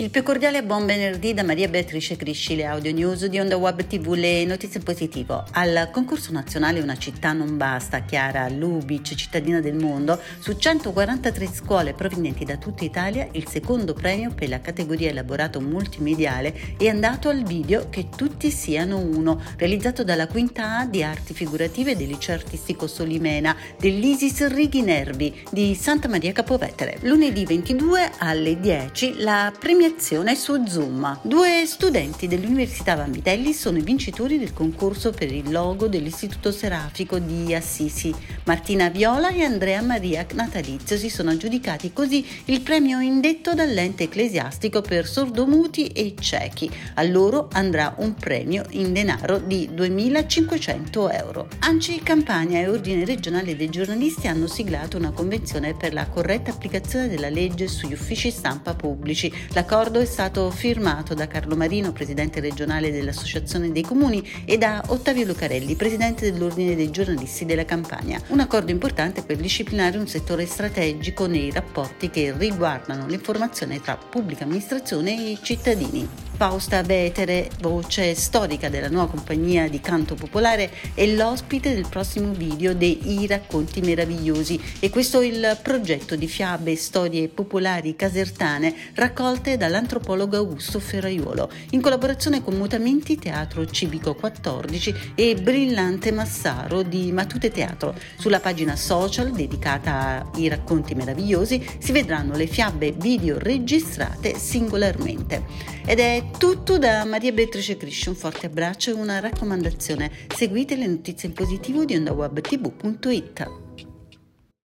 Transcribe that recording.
Il più cordiale buon venerdì da Maria Beatrice Crisci, le audio news di Onda Web TV, le notizie positivo. Al concorso nazionale Una città non basta, Chiara Lubic, cittadina del mondo, su 143 scuole provenienti da tutta Italia, il secondo premio per la categoria elaborato multimediale è andato al video Che tutti siano uno, realizzato dalla quinta A di arti figurative del liceo artistico Solimena dell'Isis Righi Nervi di Santa Maria Capovetere. Lunedì 22 alle 10 la premiazione lezione su Zoom. Due studenti dell'Università Vanvitelli sono i vincitori del concorso per il logo dell'Istituto Serafico di Assisi. Martina Viola e Andrea Maria Natalizio si sono aggiudicati così il premio indetto dall'ente ecclesiastico per sordomuti e ciechi. A loro andrà un premio in denaro di 2.500 euro. ANCI Campania e Ordine regionale dei giornalisti hanno siglato una convenzione per la corretta applicazione della legge sugli uffici stampa pubblici. La L'accordo è stato firmato da Carlo Marino, presidente regionale dell'Associazione dei Comuni, e da Ottavio Lucarelli, presidente dell'Ordine dei giornalisti della Campania. Un accordo importante per disciplinare un settore strategico nei rapporti che riguardano l'informazione tra pubblica amministrazione e cittadini. Fausta Vetere, voce storica della nuova compagnia di canto popolare, è l'ospite del prossimo video dei I racconti meravigliosi e questo è il progetto di fiabe e storie popolari casertane raccolte dall'antropologo Augusto Ferraiuolo in collaborazione con Mutamenti Teatro Civico 14 e Brillante Massaro di Matute Teatro. Sulla pagina social dedicata ai racconti meravigliosi si vedranno le fiabe video registrate singolarmente. Ed è tutto da Maria Beatrice Crisci, un forte abbraccio e una raccomandazione. Seguite le notizie in positivo di ondawebtv.it.